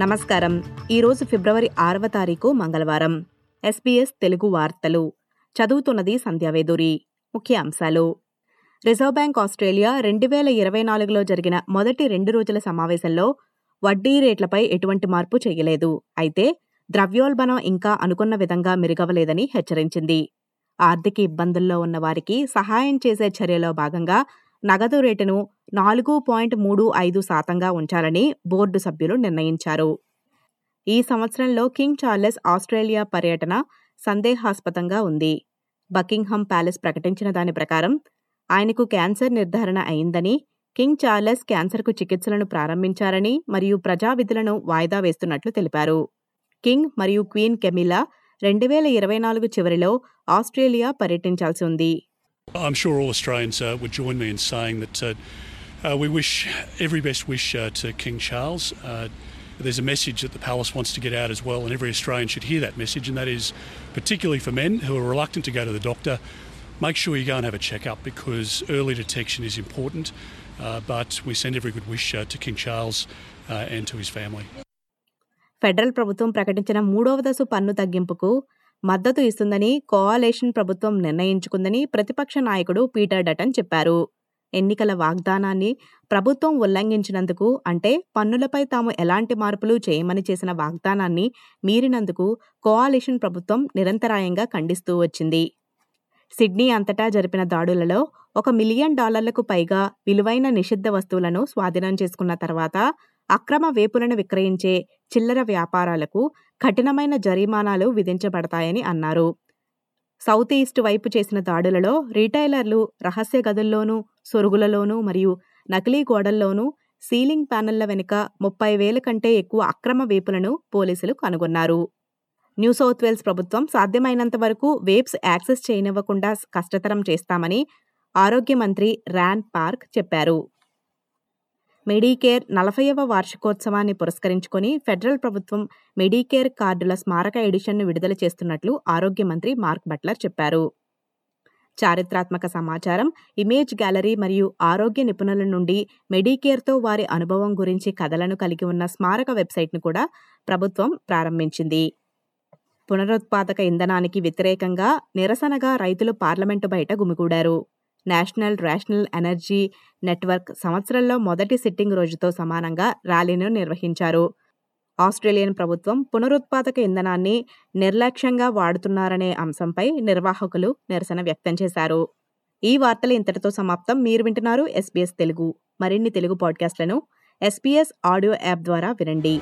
నమస్కారం. ఈరోజు ఫిబ్రవరి ఆరవ తారీఖు మంగళవారం. ఎస్బీఎస్ తెలుగు వార్తలు. చదువుతున్నది సంధ్యావేదూరి ముఖ్య అంశాలు. రిజర్వ్ బ్యాంక్ ఆస్ట్రేలియా రెండు వేల ఇరవై నాలుగులో జరిగిన మొదటి రెండు రోజుల సమావేశంలో వడ్డీ రేట్లపై ఎటువంటి మార్పు చేయలేదు. అయితే ద్రవ్యోల్బణం ఇంకా అనుకున్న విధంగా మెరుగవలేదని హెచ్చరించింది. ఆర్థిక ఇబ్బందుల్లో ఉన్న వారికి సహాయం చేసే చర్యలో భాగంగా నగదు రేటును నాలుగు పాయింట్ మూడు ఐదు శాతంగా ఉంచాలని బోర్డు సభ్యులు నిర్ణయించారు. ఈ సంవత్సరంలో కింగ్ చార్లెస్ ఆస్ట్రేలియా పర్యటన సందేహాస్పదంగా ఉంది. బకింగ్హామ్ ప్యాలెస్ ప్రకటించిన దాని ప్రకారం ఆయనకు క్యాన్సర్ నిర్ధారణ అయిందని కింగ్ చార్లెస్ క్యాన్సర్కు చికిత్సలను ప్రారంభించారని మరియు ప్రజా విధులను వాయిదా వేస్తున్నట్లు తెలిపారు. కింగ్ మరియు క్వీన్ కెమిలా రెండు వేల ఇరవై నాలుగు చివరిలో ఆస్ట్రేలియా పర్యటించాల్సి ఉంది. I'm sure all Australians uh, would join me in saying that uh, uh, we wish every best wish uh, to King Charles. Uh, there's a message that the palace wants to get out as well, and every Australian should hear that message, and that is particularly for men who are reluctant to go to the doctor. Make sure you go and have a checkup because early detection is important. Uh, but we send every good wish uh, to King Charles uh, and to his family. Federal ప్రభుత్వం ప్రకటించిన మూడవ దశ పన్ను తగ్గింపుకు మద్దతు ఇస్తుందని coalition ప్రభుత్వం నిర్ణయించుకుందని ప్రతిపక్ష నాయకుడు పీటర్ డటన్ చెప్పారు. ఎన్నికల వాగ్దానాన్ని ప్రభుత్వం ఉల్లంఘించినందుకు అంటే పన్నులపై తాము ఎలాంటి మార్పులు చేయమని చేసిన వాగ్దానాన్ని మీరినందుకు కోఆలేషన్ ప్రభుత్వం నిరంతరాయంగా ఖండిస్తూ వచ్చింది. సిడ్నీ అంతటా జరిపిన దాడులలో ఒక మిలియన్ డాలర్లకు పైగా విలువైన నిషిద్ధ వస్తువులను స్వాధీనం చేసుకున్న తర్వాత అక్రమ వేపులను విక్రయించే చిల్లర వ్యాపారాలకు కఠినమైన జరిమానాలు విధించబడతాయని అన్నారు. సౌత్ ఈస్ట్ వైపు చేసిన దాడులలో రీటైలర్లు రహస్య గదుల్లోనూ సొరుగులలోనూ మరియు నకిలీ గోడల్లోనూ సీలింగ్ ప్యానెళ్ళ వెనుక ముప్పై వేల కంటే ఎక్కువ అక్రమ వేపులను పోలీసులు కనుగొన్నారు. న్యూ సౌత్ వేల్స్ ప్రభుత్వం సాధ్యమైనంత వరకు వేప్స్ యాక్సెస్ చేయనివ్వకుండా కష్టతరం చేస్తామని ఆరోగ్య మంత్రి ర్యాన్ పార్క్ చెప్పారు. మెడీకేర్ నలభైవ వార్షికోత్సవాన్ని పురస్కరించుకొని ఫెడరల్ ప్రభుత్వం మెడీకేర్ కార్డుల స్మారక ఎడిషన్ను విడుదల చేస్తున్నట్లు ఆరోగ్య మంత్రి మార్క్ బట్లర్ చెప్పారు. చారిత్రాత్మక సమాచారం ఇమేజ్ గ్యాలరీ మరియు ఆరోగ్య నిపుణుల నుండి మెడీకేర్తో వారి అనుభవం గురించి కథలను కలిగి ఉన్న స్మారక వెబ్సైట్ను కూడా ప్రభుత్వం ప్రారంభించింది. పునరుత్పాదక ఇంధనానికి వ్యతిరేకంగా నిరసనగా రైతులు పార్లమెంటు బయట గుమిగూడారు. నేషనల్ రేషనల్ ఎనర్జీ నెట్వర్క్ సంవత్సరంలో మొదటి సిట్టింగ్ రోజుతో సమానంగా ర్యాలీను నిర్వహించారు. ఆస్ట్రేలియన్ ప్రభుత్వం పునరుత్పాదక ఇంధనాన్ని నిర్లక్ష్యంగా వాడుతున్నారనే అంశంపై నిర్వాహకులు నిరసన వ్యక్తం చేశారు. ఈ వార్తలు ఇంతటితో సమాప్తం. మీరు వింటున్నారు ఎస్బీఎస్ తెలుగు. మరిన్ని తెలుగు పాడ్కాస్ట్లను ఎస్బీఎస్ ఆడియో యాప్ ద్వారా వినండి.